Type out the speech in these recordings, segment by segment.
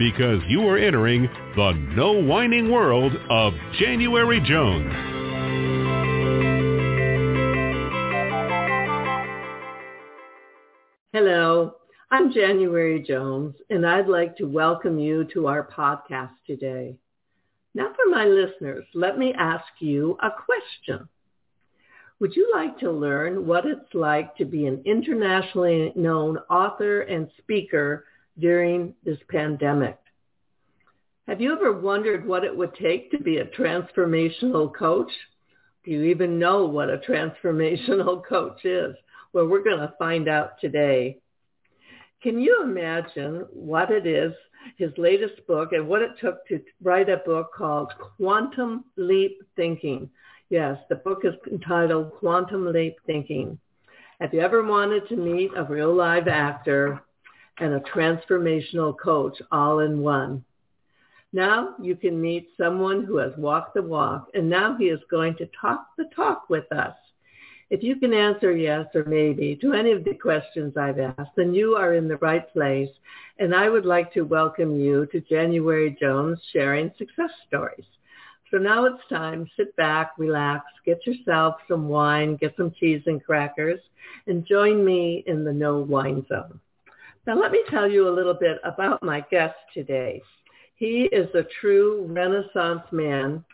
because you are entering the no whining world of January Jones. Hello, I'm January Jones, and I'd like to welcome you to our podcast today. Now for my listeners, let me ask you a question. Would you like to learn what it's like to be an internationally known author and speaker during this pandemic. Have you ever wondered what it would take to be a transformational coach? Do you even know what a transformational coach is? Well, we're going to find out today. Can you imagine what it is, his latest book, and what it took to write a book called Quantum Leap Thinking? Yes, the book is entitled Quantum Leap Thinking. Have you ever wanted to meet a real live actor and a transformational coach all in one. Now you can meet someone who has walked the walk and now he is going to talk the talk with us. If you can answer yes or maybe to any of the questions I've asked, then you are in the right place. And I would like to welcome you to January Jones sharing success stories. So now it's time. Sit back, relax, get yourself some wine, get some cheese and crackers, and join me in the no wine zone. Now let me tell you a little bit about my guest today. He is a true Renaissance man,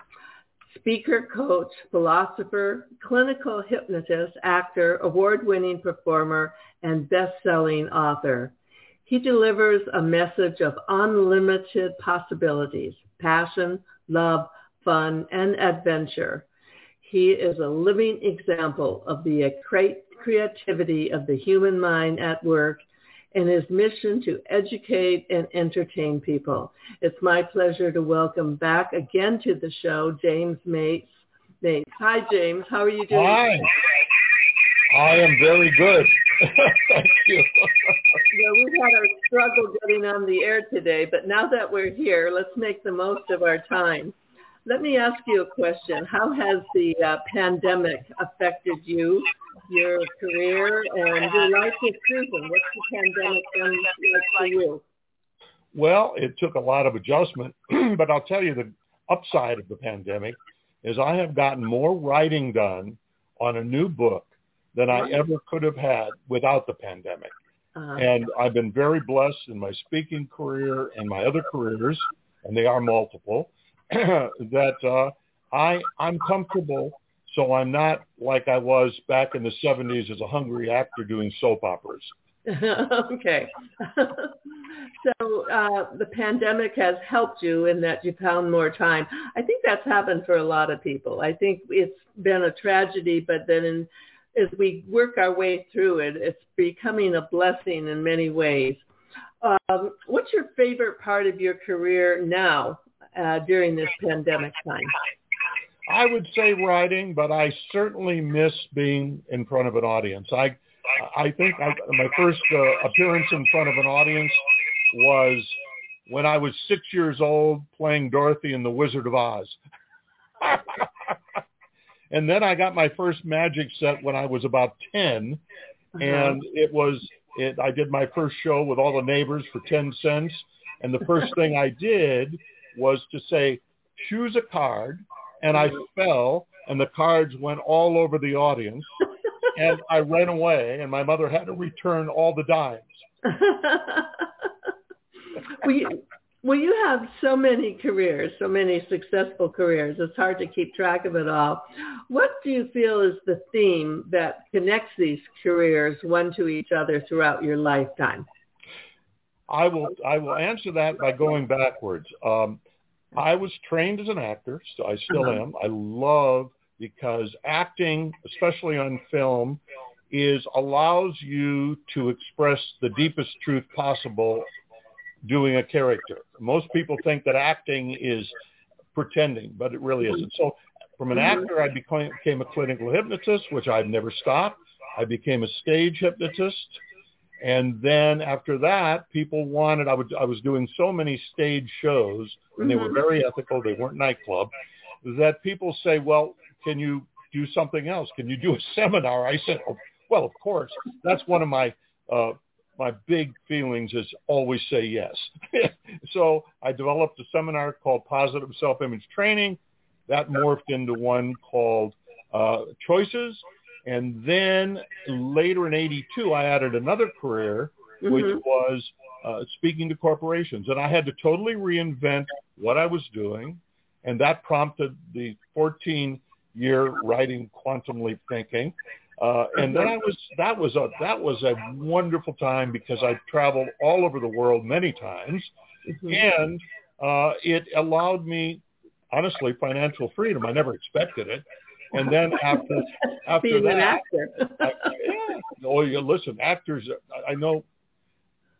speaker, coach, philosopher, clinical hypnotist, actor, award-winning performer, and best-selling author. He delivers a message of unlimited possibilities, passion, love, fun, and adventure. He is a living example of the creativity of the human mind at work and his mission to educate and entertain people. It's my pleasure to welcome back again to the show James Mapes. Mapes. Hi, James. How are you doing? Hi. I am very good. Thank you. yeah, we've had our struggle getting on the air today, but now that we're here, let's make the most of our time. Let me ask you a question. How has the uh, pandemic affected you, your career, and your life with Susan? What's the pandemic done like for you? Well, it took a lot of adjustment, but I'll tell you the upside of the pandemic is I have gotten more writing done on a new book than I ever could have had without the pandemic. Uh-huh. And I've been very blessed in my speaking career and my other careers, and they are multiple, that uh, I I'm comfortable, so I'm not like I was back in the 70s as a hungry actor doing soap operas. okay. so uh, the pandemic has helped you in that you found more time. I think that's happened for a lot of people. I think it's been a tragedy, but then in, as we work our way through it, it's becoming a blessing in many ways. Um, what's your favorite part of your career now? Uh, during this pandemic time? I would say writing, but I certainly miss being in front of an audience. I I think I, my first uh, appearance in front of an audience was when I was six years old playing Dorothy in The Wizard of Oz. and then I got my first magic set when I was about 10 and it was it, I did my first show with all the neighbors for 10 cents and the first thing I did was to say choose a card and I fell and the cards went all over the audience and I ran away and my mother had to return all the dimes. well, you, well, you have so many careers, so many successful careers. It's hard to keep track of it all. What do you feel is the theme that connects these careers one to each other throughout your lifetime? I will I will answer that by going backwards. Um, I was trained as an actor, so I still uh-huh. am. I love because acting, especially on film, is allows you to express the deepest truth possible doing a character. Most people think that acting is pretending, but it really isn't. So from an mm-hmm. actor, I became, became a clinical hypnotist, which I've never stopped. I became a stage hypnotist. And then after that, people wanted, I, would, I was doing so many stage shows, and they were mm-hmm. very ethical. They weren't nightclub, that people say, well, can you do something else? Can you do a seminar? I said, oh, well, of course. That's one of my uh, my big feelings is always say yes. so I developed a seminar called Positive Self-Image Training. That morphed into one called uh, Choices. And then later in 82, I added another career, mm-hmm. which was uh, speaking to corporations. And I had to totally reinvent what I was doing. And that prompted the 14-year writing Quantum Leap Thinking. Uh, and then I was that was a that was a wonderful time because I traveled all over the world many times, mm-hmm. and uh, it allowed me honestly financial freedom. I never expected it, and then after after Being that, an actor. I, yeah, oh, you listen, actors. I know.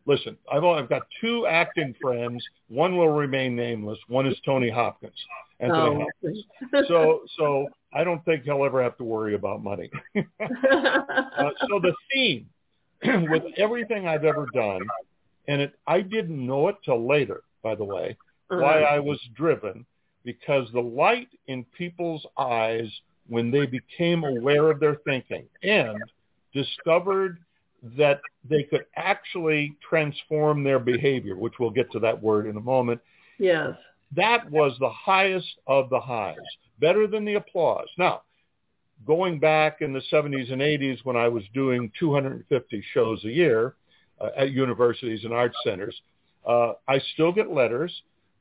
Listen, I've I've got two acting friends. One will remain nameless. One is Tony Hopkins. Anthony oh. Hopkins. So so I don't think he'll ever have to worry about money. uh, so the theme with everything I've ever done, and it, I didn't know it till later, by the way, uh-huh. why I was driven, because the light in people's eyes when they became aware of their thinking and discovered that they could actually transform their behavior, which we'll get to that word in a moment. Yes. That was the highest of the highs better than the applause. Now, going back in the 70s and 80s when I was doing 250 shows a year uh, at universities and art centers, uh, I still get letters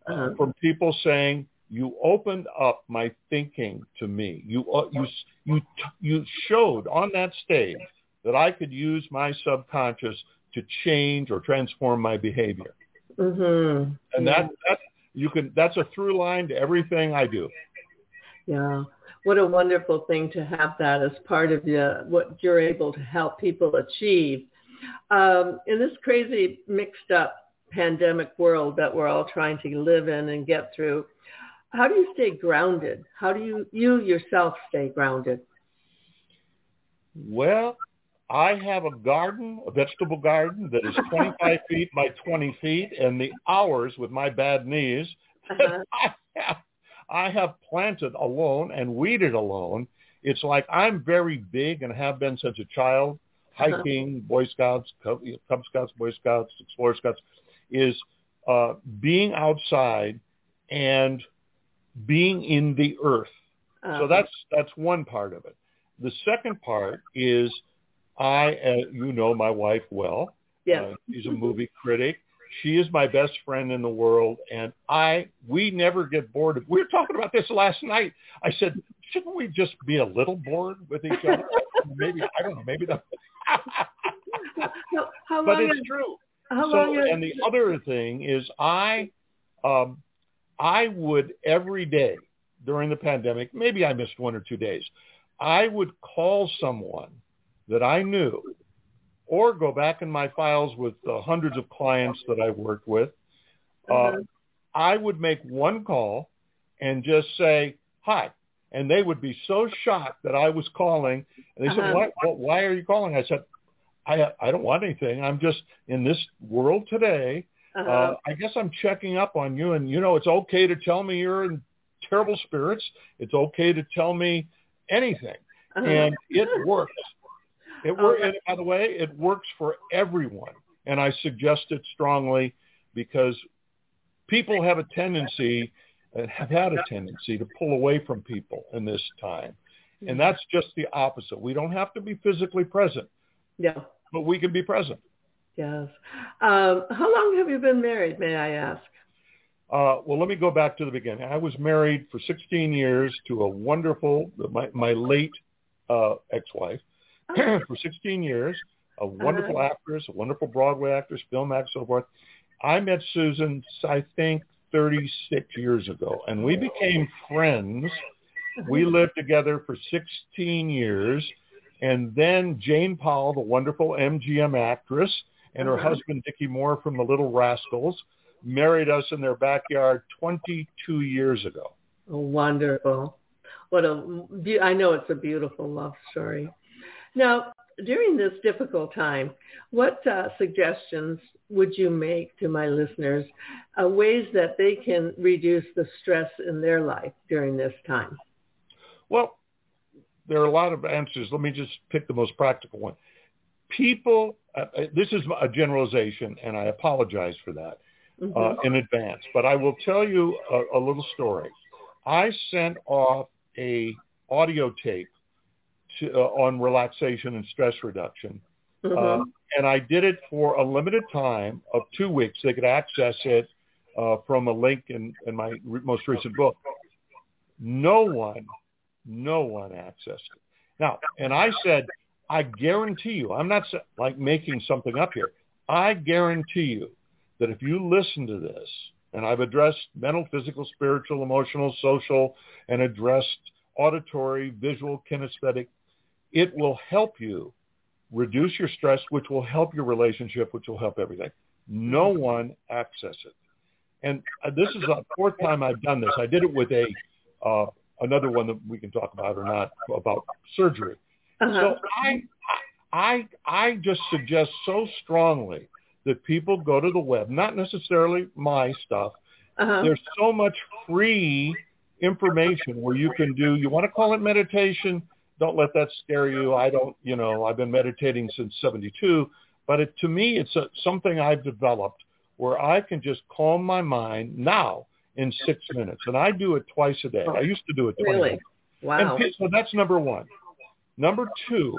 uh, uh-huh. from people saying, you opened up my thinking to me. You, uh, you, you, you showed on that stage that I could use my subconscious to change or transform my behavior. Mm-hmm. And that, that you can, that's a through line to everything I do. Yeah. What a wonderful thing to have that as part of your, what you're able to help people achieve. Um, in this crazy mixed up pandemic world that we're all trying to live in and get through, how do you stay grounded? How do you, you yourself stay grounded? Well, I have a garden, a vegetable garden that is 25 feet by 20 feet, and the hours with my bad knees uh-huh. I have I have planted alone and weeded alone. It's like I'm very big and have been since a child. Uh-huh. Hiking, Boy Scouts, Cub, Cub Scouts, Boy Scouts, Explorer Scouts, is uh, being outside and being in the earth. Uh-huh. So that's that's one part of it. The second part is I, uh, you know my wife well. Yeah. Uh, she's a movie critic. She is my best friend in the world, and I we never get bored. We were talking about this last night. I said, shouldn't we just be a little bored with each other? maybe I don't know. Maybe the. but it's true. How so, and the other thing is, I, um, I would every day during the pandemic. Maybe I missed one or two days. I would call someone that I knew or go back in my files with uh, hundreds of clients that I worked with. Uh, mm-hmm. I would make one call and just say, hi. And they would be so shocked that I was calling. And they uh-huh. said, why, why are you calling? I said, I, I don't want anything. I'm just in this world today. Uh-huh. Uh, I guess I'm checking up on you, and you know, it's okay to tell me you're in terrible spirits. It's okay to tell me anything, uh-huh. and it works. It works. Okay. by the way, it works for everyone, and I suggest it strongly because people have a tendency, uh, have had a tendency to pull away from people in this time, and mm-hmm. that's just the opposite. We don't have to be physically present. Yeah. But we can be present. Yes. Um, how long have you been married, may I ask? Uh, well, let me go back to the beginning. I was married for 16 years to a wonderful, my, my late uh, ex-wife oh. for 16 years, a wonderful uh-huh. actress, a wonderful Broadway actress, film actress, so forth. I met Susan, I think, 36 years ago, and we became friends. We lived together for 16 years. And then Jane Powell, the wonderful MGM actress, and her uh-huh. husband, Dickie Moore from the Little Rascals, married us in their backyard 22 years ago. Oh, wonderful. What a, I know it's a beautiful love story. Now, during this difficult time, what uh, suggestions would you make to my listeners, uh, ways that they can reduce the stress in their life during this time? Well, there are a lot of answers. Let me just pick the most practical one. People, uh, uh this is a generalization, and I apologize for that uh, mm-hmm. uh, in advance. But I will tell you a, a little story. I sent off a audio tape to, uh, on relaxation and stress reduction. Mm-hmm. Uh, and I did it for a limited time of two weeks. They could access it uh, from a link in, in my re- most recent book. No one no one accessed it. Now, and I said, I guarantee you, I'm not like making something up here. I guarantee you that if you listen to this, and I've addressed mental, physical, spiritual, emotional, social, and addressed auditory, visual, kinesthetic, it will help you reduce your stress, which will help your relationship, which will help everything. No one access it. And uh, this is the fourth time I've done this. I did it with a uh, another one that we can talk about or not about surgery. Uh-huh. So I, I, I just suggest so strongly that people go to the web, not necessarily my stuff. Uh-huh. There's so much free information where you can do, you want to call it meditation, don't let that scare you. I don't, you know, I've been meditating since 72, but it, to me, it's a, something I've developed where I can just calm my mind now in six minutes. And I do it twice a day. I used to do it 20 Really? Wow. And so that's number one. Number two,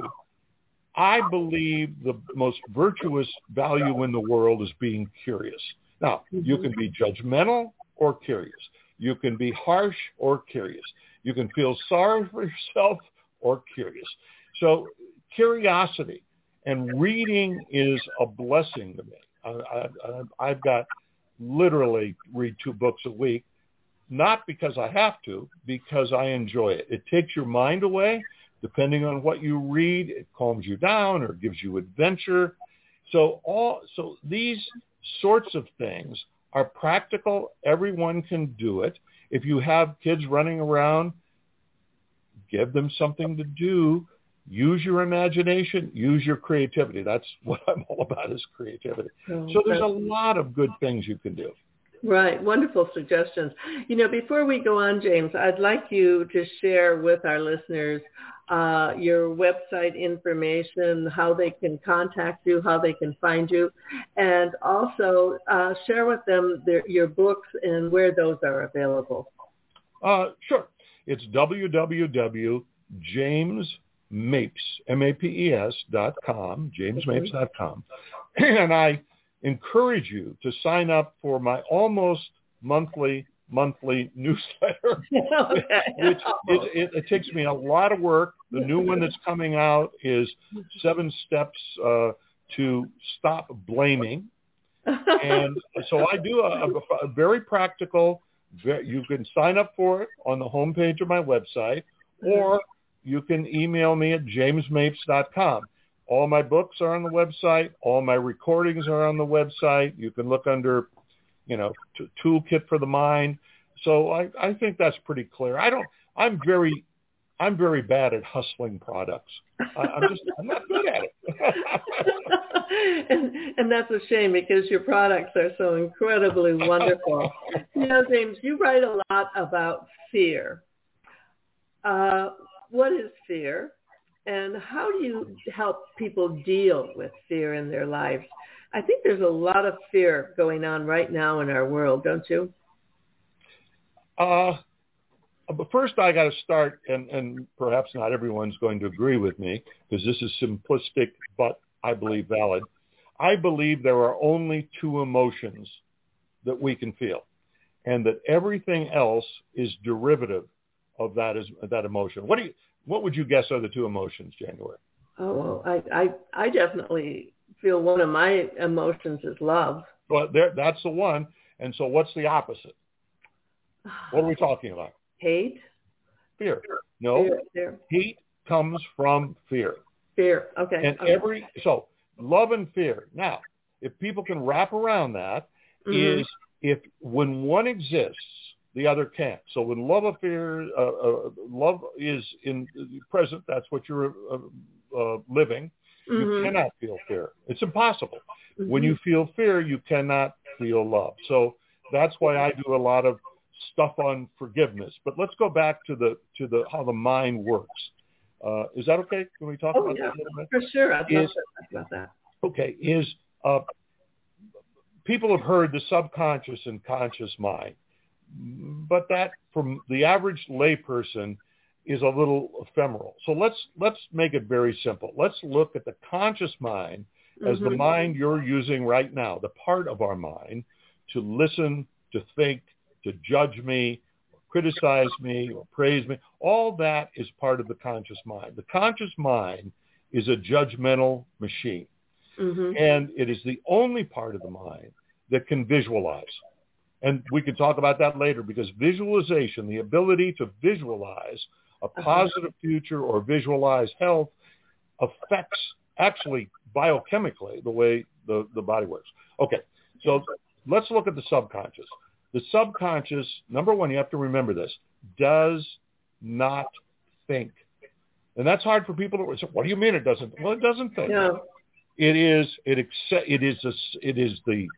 I believe the most virtuous value in the world is being curious. Now, you mm-hmm. can be judgmental or curious. You can be harsh or curious. You can feel sorry for yourself or curious. So curiosity and reading is a blessing to me. I, I, I've got literally read two books a week, not because I have to, because I enjoy it. It takes your mind away. Depending on what you read, it calms you down or gives you adventure. So all so these sorts of things are practical. Everyone can do it. If you have kids running around, give them something to do use your imagination, use your creativity. That's what I'm all about is creativity. So there's a lot of good things you can do. Right. Wonderful suggestions. You know, before we go on, James, I'd like you to share with our listeners uh, your website information, how they can contact you, how they can find you, and also uh, share with them their, your books and where those are available. Uh, sure. It's www.james Mapes, dot com, jamesmapes dot com. And I encourage you to sign up for my almost monthly monthly newsletter, okay. which it, it, it, takes me a lot of work. The new one that's coming out is seven steps uh, to stop blaming. and so I do a, a, a very practical, you can sign up for it on the homepage of my website, or you can email me at jamesmapes.com. All my books are on the website. All my recordings are on the website. You can look under, you know, t- toolkit for the mind. So I, I think that's pretty clear. I don't. I'm very, I'm very bad at hustling products. I, I'm just, I'm not good at it. and and that's a shame because your products are so incredibly wonderful. you know, James, you write a lot about fear. Uh, what is fear, and how do you help people deal with fear in their lives? I think there's a lot of fear going on right now in our world, don't you? Uh, but first I got to start, and, and perhaps not everyone's going to agree with me because this is simplistic, but I believe valid. I believe there are only two emotions that we can feel, and that everything else is derivative of that is that emotion. What do you? What would you guess are the two emotions, January? Oh, I, I, I definitely feel one of my emotions is love. Well, there, that's the one. And so, what's the opposite? What are we talking about? Hate. Fear. No. Fear. fear. Hate comes from fear. Fear. Okay. And okay. every so love and fear. Now, if people can wrap around that, Mhm. is if when one exists, the other can't. So when love affair, uh, uh, love is in present, that's what you're uh, uh, living. You Mhm. cannot feel fear. It's impossible. When Mhm. you feel fear, you cannot feel love. So that's why I do a lot of stuff on forgiveness. But let's go back to the to the how the mind works. Uh, is that okay? Can we talk Oh, about yeah. that a little bit? For sure. I'd is- about that. Okay, is uh, people have heard the subconscious and conscious mind, but that from the average layperson is a little ephemeral. So let's let's make it very simple. Let's look at the conscious mind as the Mhm. mind you're using right now, the part of our mind to listen, to think, to judge me, criticize me, or praise me. All that is part of the conscious mind. The conscious mind is a judgmental machine. Mhm. And it is the only part of the mind that can visualize. And we can talk about that later because visualization, the ability to visualize a uh-huh. positive future or visualize health affects actually biochemically the way the, the body works. Okay, so let's look at the subconscious. The subconscious, number one, you have to remember this, does not think. And that's hard for people to say, what do you mean it doesn't? Well, it doesn't think. Yeah. It is it accept, it is a, it is the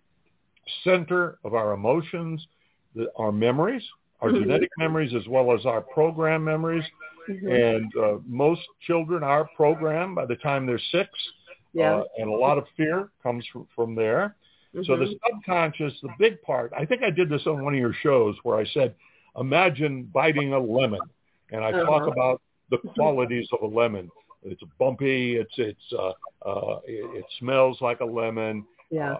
center of our emotions, the, our memories, our Mhm. genetic memories as well as our program memories. Mhm. And uh, most children are programmed by the time they're six, Yeah. uh, and a lot of fear comes from, from there. So the Mhm. subconscious, the big part, I think I did this on one of your shows where I said, imagine biting a lemon. And I talk Uh-huh. about the qualities of a lemon. It's bumpy. It's it's uh, uh, it, it smells like a lemon. yeah. Uh,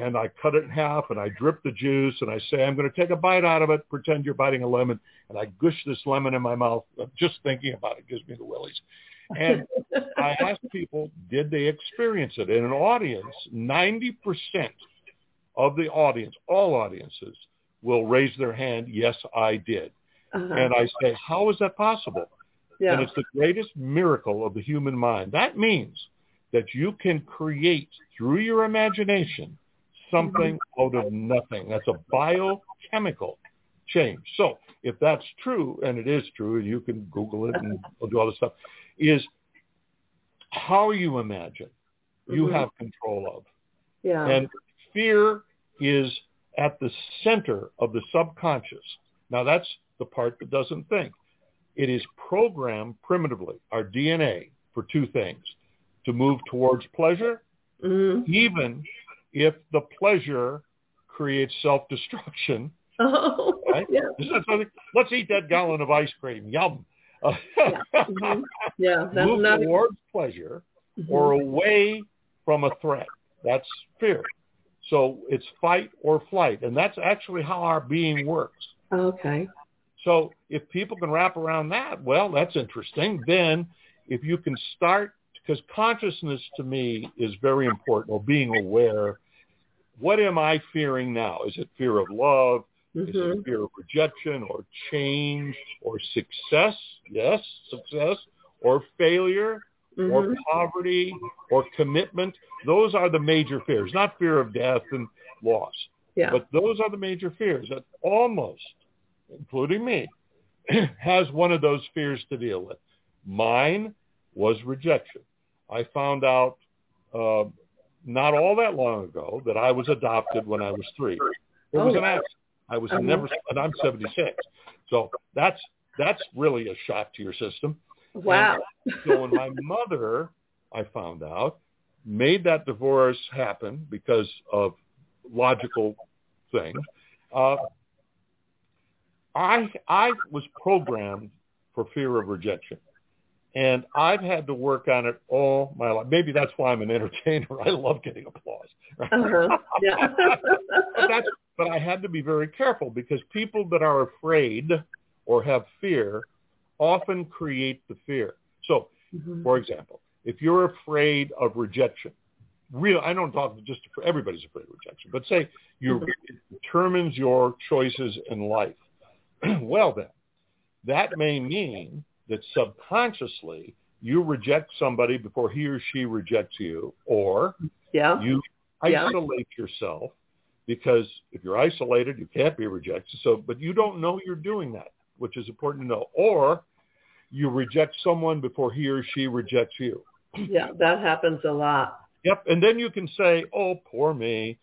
and I cut it in half and I drip the juice and I say I'm going to take a bite out of it. Pretend you're biting a lemon, and I gush this lemon in my mouth. Just thinking about it gives me the willies. And I asked people, did they experience it? In an audience, 90% of the audience, all audiences, will raise their hand, yes, I did. Uh-huh. And I say, how is that possible? yeah. And it's the greatest miracle of the human mind. That means that you can create through your imagination something out of nothing. That's a biochemical change. So if that's true, and it is true, you can Google it and do all this stuff, is how you imagine you Mhm. have control of. yeah. And fear is at the center of the subconscious. Now that's the part that doesn't think. It is programmed primitively, our DNA, for two things. To move towards pleasure, Mhm. even if the pleasure creates self-destruction. Oh. Right? Yeah. Isn't that something? Let's eat that gallon of ice cream. Yum. Yeah. Mhm. Yeah. That's move not. towards pleasure Mhm. or away from a threat. That's fear. So it's fight or flight. And that's actually how our being works. Okay. So if people can wrap around that, well, that's interesting. Then if you can start, because consciousness to me is very important, or being aware, what am I fearing now? Is it fear of love? Is Mhm. it fear of rejection or change or success? Yes, success. Or failure or Mhm. poverty or commitment. Those are the major fears, not fear of death and loss. Yeah. But those are the major fears that almost, including me, has one of those fears to deal with. Mine was rejection. I found out uh, not all that long ago that I was adopted when I was three. It was Oh. an accident. I was Uh-huh. never, and I'm 76. So that's that's really a shock to your system. Wow. So when my mother, I found out, made that divorce happen because of logical things, uh, I I was programmed for fear of rejection. And I've had to work on it all my life. Maybe that's why I'm an entertainer. I love getting applause. Right? Uh-huh. Yeah. but, that's, but I had to be very careful because people that are afraid or have fear often create the fear. So, Mhm. for example, if you're afraid of rejection, real, I don't talk just for everybody's afraid of rejection, but say you Mhm. it determines your choices in life. well then, that may mean that subconsciously you reject somebody before he or she rejects you, or Yeah. you Yeah. isolate yourself because if you're isolated, you can't be rejected. So, but you don't know you're doing that, which is important to know. Or you reject someone before he or she rejects you. Yeah. That happens a lot. Yep. And then you can say, "Oh, poor me,"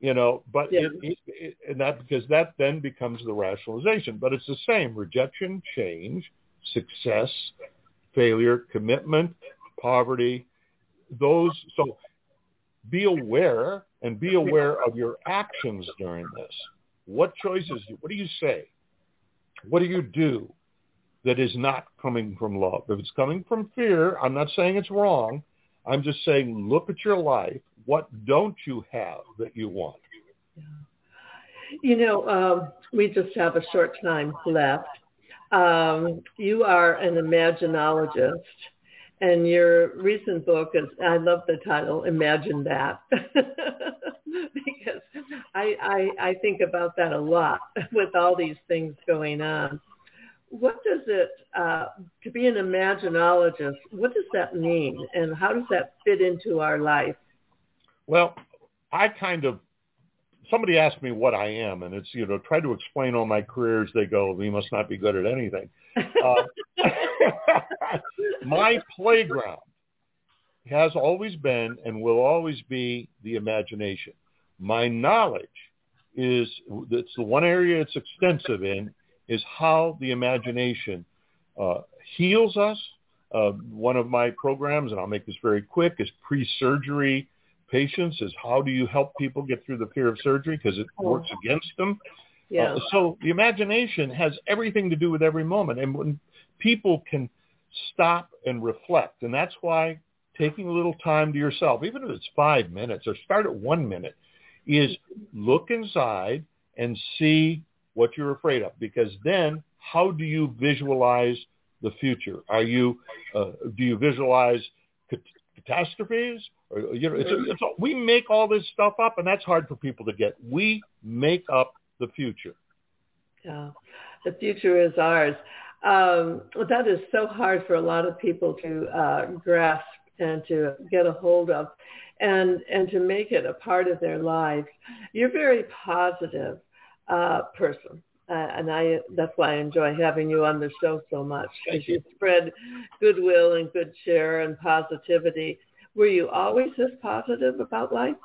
you know. But Yeah. it, it, and that because that then becomes the rationalization. But it's the same: rejection, change, success, failure, commitment, poverty. Those. So be aware and be aware of your actions during this. What choices? What do you say? What do you do that is not coming from love? If it's coming from fear, I'm not saying it's wrong. I'm just saying look at your life. What don't you have that you want? You know, um, we just have a short time left. Um, you are an imaginologist, and your recent book is, I love the title, Imagine That, because I, I, I think about that a lot with all these things going on. What does it, uh, to be an imaginologist, what does that mean, and how does that fit into our life? Well, I kind of somebody asked me what I am, and it's you know try to explain all my careers. They go, "We must not be good at anything." Uh, my playground has always been and will always be the imagination. My knowledge is it's the one area it's extensive in is how the imagination uh, heals us. Uh, one of my programs, and I'll make this very quick, is pre-surgery patients. Is how do you help people get through the fear of surgery because it Oh. works against them. yeah. Uh, so the imagination has everything to do with every moment. And when people can stop and reflect, and that's why taking a little time to yourself, even if it's five minutes or start at one minute, is look inside and see what you're afraid of. Because then how do you visualize the future? Are you, uh, do you visualize catastrophes? Or, you know, it's, it's, we make all this stuff up and that's hard for people to get. We make up the future. Yeah, the future is ours. Um, that is so hard for a lot of people to uh, grasp and to get a hold of, and and to make it a part of their lives. You're a very positive uh, person, uh, and I that's why I enjoy having you on the show so much because you spread goodwill and good cheer and positivity. Were you always this positive about life?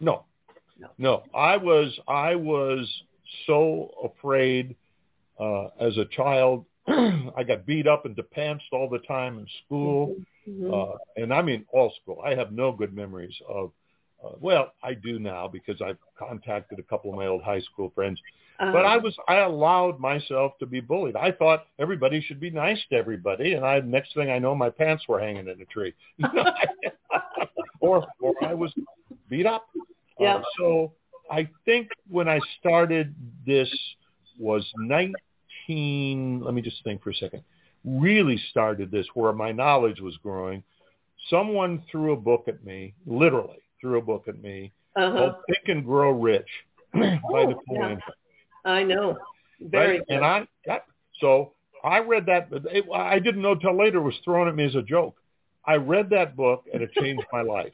No, No. no. I was I was so afraid uh, as a child. I got beat up and depanced all the time in school, Mhm. uh, and I mean all school. I have no good memories of. Uh, well, I do now because I've contacted a couple of my old high school friends. But I Um, was I allowed myself to be bullied. I thought everybody should be nice to everybody, and I next thing I know, my pants were hanging in a tree, or or I was beat up. Yeah. Uh, so I think when I started this was 19. Let me just think for a second. Really started this where my knowledge was growing. Someone threw a book at me, literally threw a book at me uh-huh. called Think and Grow Rich by Oh, Napoleon yeah. I know. Very right? good. And I yeah, so I read that. It, I didn't know till later it was thrown at me as a joke. I read that book and it changed my life.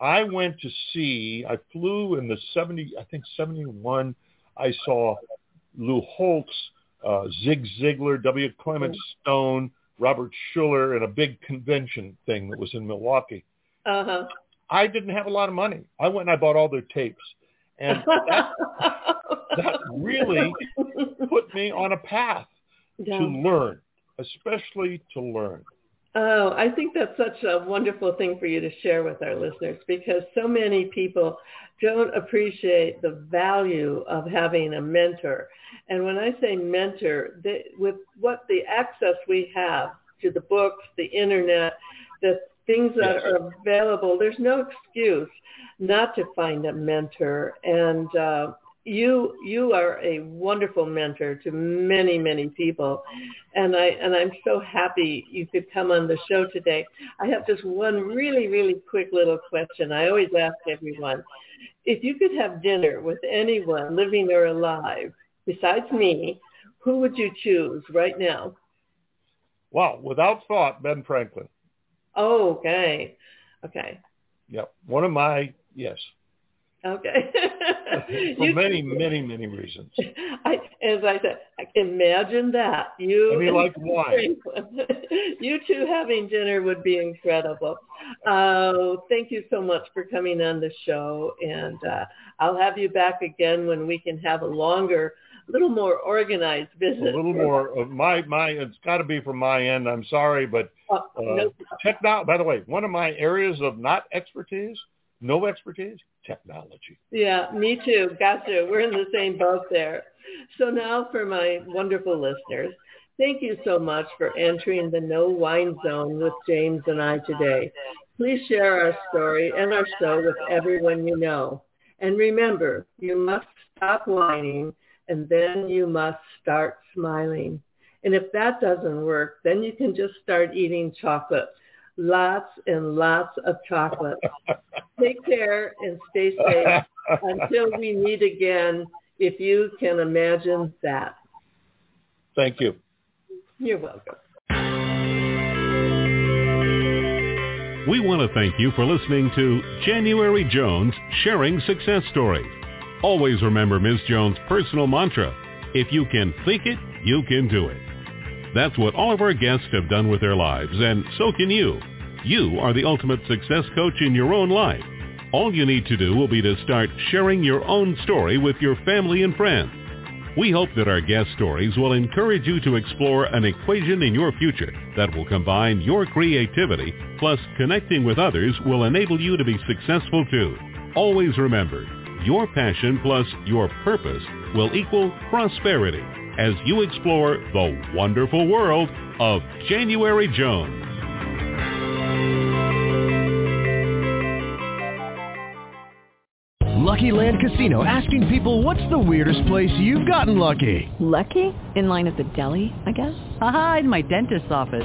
I went to see. I flew in the seventy, I think seventy one. I saw Lou Holtz, uh, Zig Ziglar, W. Clement Stone, Robert Schuller, in a big convention thing that was in Milwaukee. uh-huh. I didn't have a lot of money. I went and I bought all their tapes. And that, that really put me on a path Yeah. to learn, especially to learn. Oh, I think that's such a wonderful thing for you to share with our listeners because so many people don't appreciate the value of having a mentor. And when I say mentor, they, with what the access we have to the books, the internet, the things that Yes. are available, there's no excuse not to find a mentor. And uh, you you are a wonderful mentor to many many people and i and i'm so happy you could come on the show today i have just one really really quick little question i always ask everyone if you could have dinner with anyone living or alive besides me who would you choose right now Wow, without thought, Ben Franklin. Oh okay okay Yep. One of my, yes, okay for You- many, many, many reasons. I, as I said, I imagine that. You I mean, like wine. You two having dinner would be incredible. Uh, thank you so much for coming on the show, and uh, I'll have you back again when we can have a longer, little more organized business. A little more of my, my, it's got to be from my end. I'm sorry, but Uh, uh, no, techno, by the way, one of my areas of not expertise, no expertise, technology. Yeah, me too. Gotcha. We're in the same boat there. So now for my wonderful listeners, thank you so much for entering the No Wine Zone with James and I today. Please share our story and our show with everyone you know. And remember, you must stop whining and then you must start smiling. And if that doesn't work, then you can just start eating chocolate. Lots and lots of chocolate. Take care and stay safe until we meet again, if you can imagine that. Thank you. You're welcome. We want to thank you for listening to January Jones Sharing Success Stories. Always remember Ms. Jones' personal mantra, if you can think it, you can do it. That's what all of our guests have done with their lives, and so can you. You are the ultimate success coach in your own life. All you need to do will be to start sharing your own story with your family and friends. We hope that our guest stories will encourage you to explore an equation in your future that will combine your creativity plus connecting with others will enable you to be successful too. Always remember, your passion plus your purpose will equal prosperity as you explore the wonderful world of January Jones. Lucky Land Casino asking people what's the weirdest place you've gotten lucky? Lucky? In line at the deli, I guess? Aha, in my dentist's office.